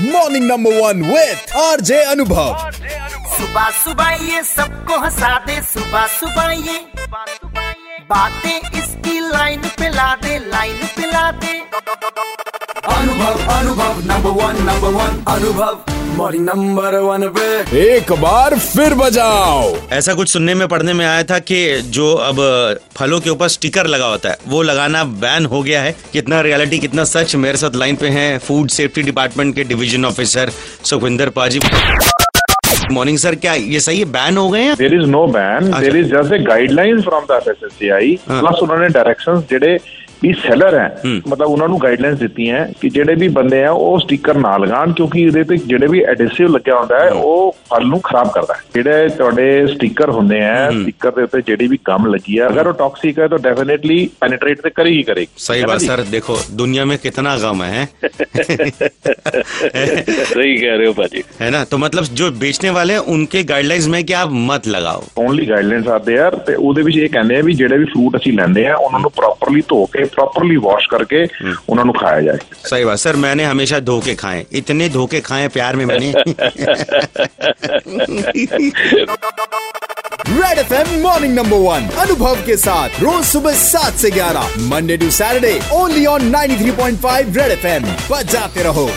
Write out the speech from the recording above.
Morning number one with R J Anubhav सुबह सुबह ये सबको हंसा दे सुबह सुबह ये बातें इसकी लाइन पे ला दे लाइन पे ला दे Anubhav Anubhav number one number one Anubhav morning number one पे एक बार फिर बजाओ। ऐसा कुछ सुनने में पढ़ने में आया था कि जो अब फलों के ऊपर स्टिकर लगा होता है वो लगाना बैन हो गया है। कितना रियलिटी कितना सच। मेरे साथ लाइन पे हैं फ़ूड सेफ्टी डिपार्टमेंट के डिवीज़न ऑफिसर सुखविंदर पाजी। मॉर्निंग सर क्या ये सही है? बैन हो गए there is no ban there is just a guideline from the F S S C I plus उन्होंने डायरेक्शन जेडे ਵੀ ਸੈਲਰ ਹੈ ਮਤਲਬ ਉਹਨਾਂ ਨੂੰ ਗਾਈਡਲਾਈਨਸ ਦਿੱਤੀਆਂ ਹੈ ਕਿ ਜਿਹੜੇ ਵੀ ਬੰਦੇ ਆ ਉਹ ਸਟicker ਨਾ ਲਗਾਉਣ ਕਿਉਂਕਿ ਇਹਦੇ ਤੇ ਜਿਹੜੇ ਵੀ ਐਡਿਸਿਵ ਲੱਗਿਆ ਹੁੰਦਾ ਹੈ ਉਹ ਫਲ ਨੂੰ ਖਰਾਬ ਕਰਦਾ ਹੈ ਜਿਹੜੇ ਤੁਹਾਡੇ ਸਟicker ਹੁੰਦੇ ਆ ਸਟicker ਦੇ ਉੱਤੇ ਜਿਹੜੀ ਵੀ ਗਮ ਲੱਗੀ ਹੈ ਅਗਰ ਉਹ ਟੌਕਸਿਕ ਹੈ ਤਾਂ ਡੈਫੀਨਿਟਲੀ ਪੈਨੀਟ੍ਰੇਟ ਤੇ ਕਰੇਗੀ ਕਰੇਗੀ सही बात सर देखो दुनिया में कितना गम है ਸਹੀ ਕਹਿ ਰਹੇ ਹੋ ਭਾਜੀ है ना तो मतलब जो बेचने वाले हैं उनके गाइडलाइंस में कि आप मत लगाओ ਓਨਲੀ ਗਾਈਡਲਾਈਨਸ ਆਦੇ ਆ ਤੇ ਉਹਦੇ ਵਿੱਚ ਇਹ ਕਹਿੰਦੇ ਆ ਵੀ ਜਿਹੜੇ ਵੀ ਫਰੂਟ ਅਸੀਂ ਲੈਂਦੇ ਆ ਉਹਨਾਂ ਨੂੰ ਪ੍ਰੋਪਰਲੀ ਧੋ ਕੇ प्रॉपरली वॉश करके हम्म। उन्होंने खाया जाए। सही बात सर मैंने हमेशा धोखे खाए इतने धोखे खाए प्यार में मैंने। Red F M morning number one Anubhav के साथ रोज सुबह सात से ग्यारह Monday to Saturday only on 93.5 red F M बजाते रहो।